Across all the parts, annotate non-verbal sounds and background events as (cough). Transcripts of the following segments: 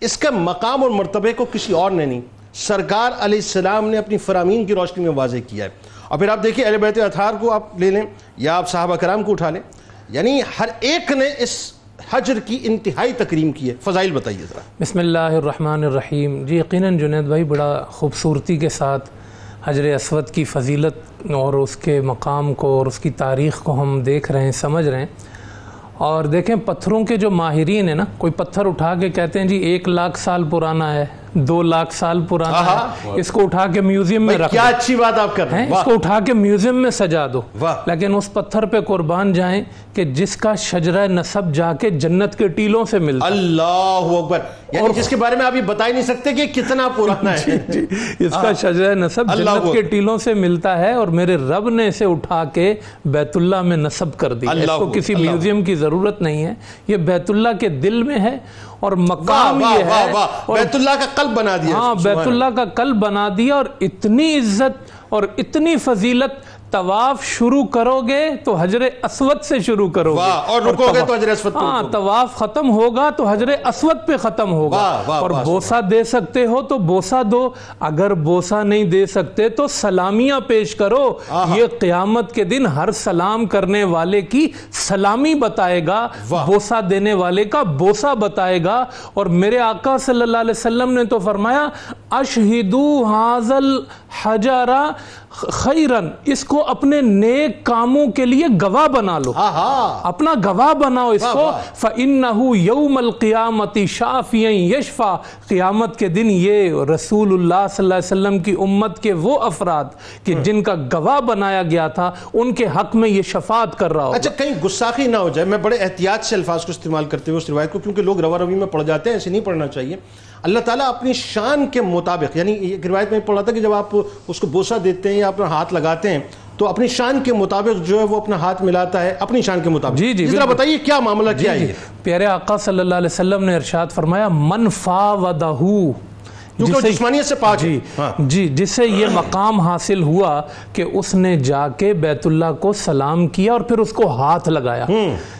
اس کا مقام اور مرتبے کو کسی اور نے نہیں۔ سرکار علیہ السلام نے اپنی فرامین کی روشنی میں واضح کیا ہے۔ اور پھر آپ دیکھیں، اہل بیت اطہار کو آپ لے لیں یا آپ صحابہ کرام کو اٹھا لیں۔ یعنی ہر ایک نے اس حجر کی انتہائی تکریم کی ہے۔ فضائل بتائیے ذرا۔ بسم اللہ الرحمن الرحیم۔ جی یقیناً جنید بھائی بڑا خوبصورتی کے ساتھ حجر اسود کی فضیلت اور اس کے مقام کو اور اس کی تاریخ کو ہم دیکھ رہے ہیں، سمجھ رہے ہیں۔ اور دیکھیں پتھروں کے جو ماہرین ہیں نا، کوئی پتھر اٹھا کے کہتے ہیں جی ایک لاکھ سال پرانا ہے۔ دو لاکھ سال پرانا ہے۔ اس کو اٹھا کے میوزیم میں رکھ کیا اچھی بات آپ کر رہے ہیں۔ اس کو اٹھا کے میوزیم میں سجا دو۔ لیکن اس پتھر پہ قربان جائیں کہ جس کا شجرہ نصب جا کے جنت کے ٹیلوں سے ملتا۔ اللہ اکبر۔ یعنی جس کے بارے میں آپ یہ بتا ہی نہیں سکتے کہ کتنا پرانا ہے۔ (laughs) جی اس کا شجرہ نصب جنت کے ٹیلوں سے ملتا ہے اور میرے رب نے اسے اٹھا کے بیت اللہ میں نصب کر دیا اس کو کسی میوزیم کی ضرورت نہیں ہے۔ یہ بیت اللہ کے دل میں ہے اور مقام یہ ہے بیت اللہ کا قلب بنا دیا ہاں بیت اللہ۔ کا قلب بنا دیا اور اتنی عزت اور اتنی فضیلت طواف شروع کرو گے تو حجر اسود سے شروع کرو گے اور رکو گے تو حجر اسود ہاں۔ طواف ختم ہوگا تو حجر اسود پہ ختم ہوگا۔ اور بوسا دے سکتے ہو تو بوسا دو۔ اگر بوسا نہیں دے سکتے تو سلامیاں پیش کرو۔ یہ قیامت کے دن ہر سلام کرنے والے کی سلامی بتائے گا۔ بوسا دینے والے کا بوسا بتائے گا۔ اور میرے آقا صلی اللہ علیہ وسلم نے تو فرمایا اشہدو حاضل حجارہ خیرن اس کو اپنے نیک کاموں کے لیے گواہ بنا لو اپنا گواہ بناؤ اس کو فَإِنَّهُ يَوْمَ الْقِيَامَةِ شَافِيًا يَشْفَى قیامت کے دن یہ رسول اللہ صلی اللہ علیہ وسلم کی امت کے وہ افراد کہ جن کا گواہ بنایا گیا تھا ان کے حق میں یہ شفاعت کر رہا ہو اچھا کہیں گستاخی نہ ہو جائے میں بڑے احتیاط سے الفاظ کو استعمال کرتے ہوئے اس روایت کو کیونکہ لوگ روا روی میں پڑ جاتے ہیں ایسے نہیں پڑھنا چاہیے اللہ تعالیٰ اپنی شان کے مطابق یعنی ایک روایت میں پڑھا تھا کہ جب آپ اس کو بوسا دیتے ہیں یا اپنا ہاتھ لگاتے ہیں تو اپنی شان کے مطابق جو ہے وہ اپنا ہاتھ ملاتا ہے اپنی شان کے مطابق۔ جی، جی، بالکل۔ بتائیے کیا معاملہ کیا ہے؟ یہ پیارے آقا صلی اللہ علیہ وسلم نے ارشاد فرمایا من فاودہو کیونکہ جسے- جسمانیت سے پاک ہے۔ جی ہاں۔ جی جسے یہ مقام حاصل ہوا کہ اس نے جا کے بیت اللہ کو سلام کیا اور پھر اس کو ہاتھ لگایا۔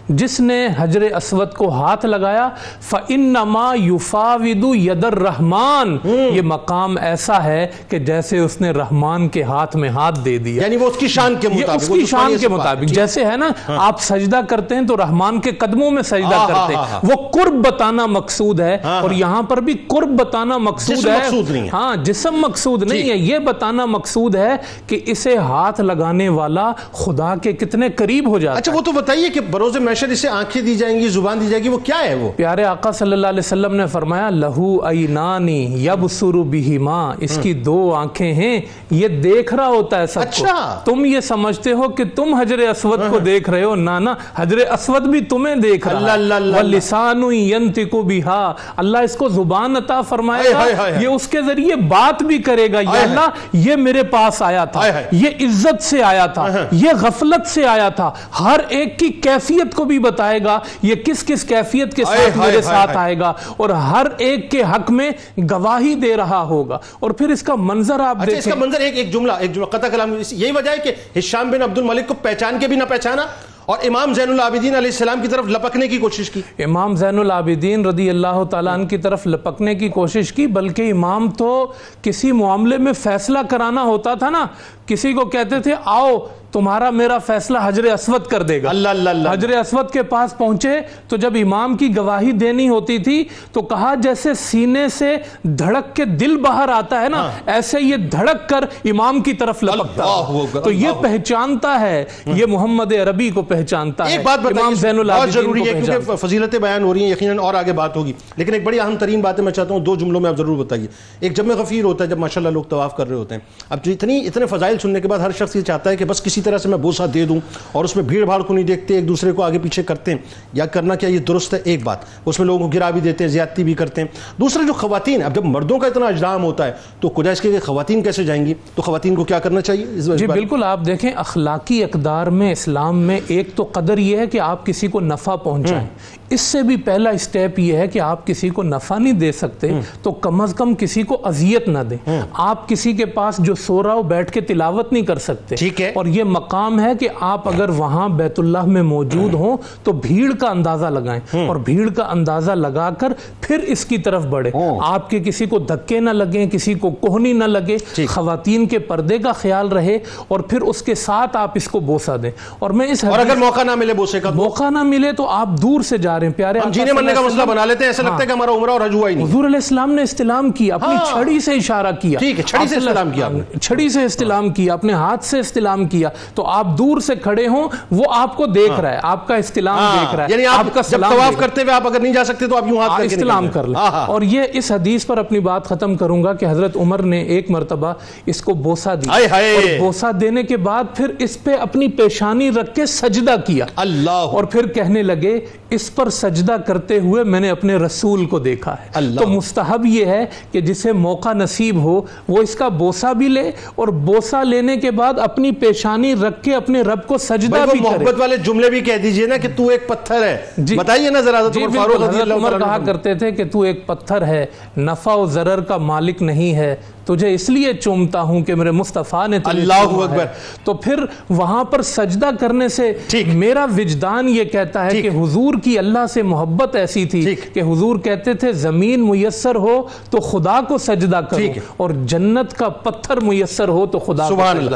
جس نے حجر اسود کو ہاتھ لگایا فَإِنَّمَا يُفَاوِدُ يَدَ الرَّحْمَانِ۔ یہ مقام ایسا ہے کہ جیسے اس نے رحمان کے ہاتھ میں ہاتھ دے دیا۔ یعنی وہ اس کی شان کے مطابق اس کی شان سے کے۔ مطابق۔ جیسے ہے نا آپ سجدہ کرتے ہیں تو رحمان کے قدموں میں سجدہ ہاں، کرتے ہاں، ہیں وہ قرب بتانا مقصود ہے ہاں، اور یہاں پر بھی قرب بتانا مقصود جسم ہے۔ مقصود نہیں ہے۔ ہاں جسم مقصود نہیں ہے۔ یہ بتانا مقصود ہے کہ اسے ہاتھ لگانے والا خدا کے کتنے قریب ہو جاتا اچھا وہ تو بتائیے کہ بروز محشر اسے آنکھیں دی جائیں گی زبان دی جائے گی وہ کیا ہے وہ؟ پیارے آقا صلی اللہ علیہ وسلم نے فرمایا لہو اینانی یبصر بہما۔ اس کی دو آنکھیں ہیں۔ یہ دیکھ رہا ہوتا ہے سب اچھا۔ کو تم یہ سمجھتے ہو کہ تم حجر اسود کو دیکھ رہے ہو۔ نہ حجر اسود بھی تمہیں دیکھ رہا ہے۔ وَلِسَانُ يَنْتِقُ بِهَا اللہ۔ اس کو زبان عطا فرمائے گا۔ یہ اس کے ذریعے بات بھی کرے گا یا اللہ یہ میرے پاس آیا تھا۔ یہ عزت سے آیا تھا۔ یہ غفلت سے آیا تھا۔ ہر ایک کی کیفیت کو بھی بتائے گا۔ یہ کس کس کیفیت کے ساتھ میرے ساتھ۔ آئے۔ گا۔ اور ہر ایک کے حق میں گواہی دے رہا ہوگا۔ اور پھر اس کا منظر آپ اچھا اس دیکھیں۔ کا منظر ایک ایک جملہ ایک جملہ قطع کلام یہی وجہ ہے کہ ہشام بن عبد الملک کو پہچان کے بھی نہ پہچانا۔ اور امام زین العابدین علیہ السلام کی طرف لپکنے کی کوشش کی۔ امام زین العابدین رضی اللہ تعالیٰ عنہ کی طرف لپکنے کی کوشش کی، بلکہ امام تو کسی معاملے میں فیصلہ کرانا ہوتا تھا نا، کسی کو کہتے تھے، آؤ تمہارا میرا فیصلہ حجر اسود کر دے گا۔ اللہ اللہ اللہ۔ حجر اسود کے پاس پہنچے تو جب امام کی گواہی دینی ہوتی تھی تو کہا جیسے سینے سے دھڑک کے دل باہر آتا ہے نا ایسے یہ دھڑک کر امام کی طرف لپکتا تو یہ پہچانتا ہے یہ محمد عربی کو پہچانتا ہے۔ ایک بات امام زین العابدین ضروری کو ہے پہچانتا۔ کیونکہ فضیلتیں بیان ہو رہی ہیں یقیناً اور آگے بات ہوگی۔ لیکن ایک بڑی اہم ترین بات ہے میں چاہتا ہوں دو جملوں میں آپ ضرور بتائیے۔ ایک جب میں غفیر ہوتا ہے جب ماشاءاللہ لوگ طواف کر رہے ہوتے ہیں۔ اب اتنی اتنے فضائل سننے کے بعد ہر شخص یہ چاہتا ہے کہ بس کسی طرح سے میں بوسا دے دوں اور اس میں بھیڑ بھاڑ کو نہیں دیکھتے ایک دوسرے کو آگے پیچھے کرتے ہیں۔ یا کرنا کیا یہ درست ہے؟ ایک بات۔ اس میں لوگوں کو گرا بھی دیتے ہیں زیادتی بھی کرتے ہیں۔ دوسرے جو خواتین اب جب مردوں کا اتنا اجرام ہوتا ہے تو خدا اس کے خواتین کیسے جائیں گی؟ تو خواتین کو کیا کرنا چاہیے؟ اس جی بالکل آپ دیکھیں اخلاقی اقدار میں اسلام میں ایک تو قدر یہ ہے کہ آپ کسی کو نفع پہنچائیں۔ اس سے بھی پہلا اسٹیپ یہ ہے کہ آپ کسی کو نفع نہیں دے سکتے تو کم از کم کسی کو اذیت نہ دیں۔ آپ کسی کے پاس جو سو رہا ہو بیٹھ کے تلاوت نہیں کر سکتے۔ ٹھیک ہے۔ اور یہ مقام ہے کہ آپ اگر وہاں بیت اللہ میں موجود ہوں۔ تو بھیڑ کا اندازہ لگائیں۔ اور بھیڑ کا اندازہ لگا کر پھر اس کی طرف بڑھے آپ کے کسی کو دھکے نہ لگیں کسی کو کوہنی نہ لگے۔ خواتین کے پردے کا خیال رہے اور پھر اس کے ساتھ آپ اس کو بوسا دیں۔ اور میں اس اور اگر موقع نہ ملے بوسے کا موقع نہ ملے تو آپ دور سے جا رہے ہیں پیارے ہم جینے مرنے کا مسئلہ بنا لیتے ہیں ایسا لگتا ہے کہ ہمارا عمرہ اور حج ہوا ہی نہیں حضور علیہ السلام نے استلام کیا اپنی ہاں۔ چھڑی سے اشارہ کیا ٹھیک ہے، چھڑی سے استلام کیا۔ چھڑی سے استلام کیا اپنے ہاتھ سے استلام کیا تو آپ دور سے کھڑے ہوں وہ آپ کو دیکھ رہا ہے آپ کا استلام دیکھ رہا ہے یعنی آپ کا جب طواف ہے۔ کرتے ہوئے آپ اگر نہیں جا سکتے تو آپ یوں ہاتھ کر کے استلام کر۔ لیں ہاں، ہاں۔ اور یہ اس حدیث پر اپنی بات ختم کروں گا کہ حضرت عمر نے ایک مرتبہ اس کو بوسا دی ہائے ہائے۔ اور بوسا دینے کے بعد پھر اس پہ اپنی پیشانی رکھ کے سجدہ کیا اللہ اور پھر کہنے لگے اس پر سجدہ کرتے ہوئے میں نے اپنے رسول کو دیکھا ہے۔ اللہ۔ تو مستحب یہ ہے کہ جسے موقع نصیب ہو وہ اس کا بوسا بھی لے اور بوسا لینے کے بعد اپنی پیشانی رکھ کے اپنے رب کو سجدہ بھی کرے۔ محبت والے جملے بھی کہہ دیجیے نا کہ تو ایک پتھر ہے۔ جی۔ بتائیے نا ذرا حضرت جی فاروق حضرت عمر کہا کرتے تھے کہ تو ایک پتھر ہے نفع و ضرر کا مالک نہیں ہے۔ تجھے اس لیے چومتا ہوں کہ میرے مصطفیٰ نے اللہ اکبر۔ تو پھر وہاں پر سجدہ کرنے سے۔ میرا وجدان یہ کہتا ہے۔ کہ حضور کی اللہ سے محبت ایسی تھی۔ کہ حضور کہتے تھے زمین میسر ہو تو خدا کو سجدہ کرو۔ اور جنت کا پتھر میسر ہو تو خدا کو سبحان سجدہ اللہ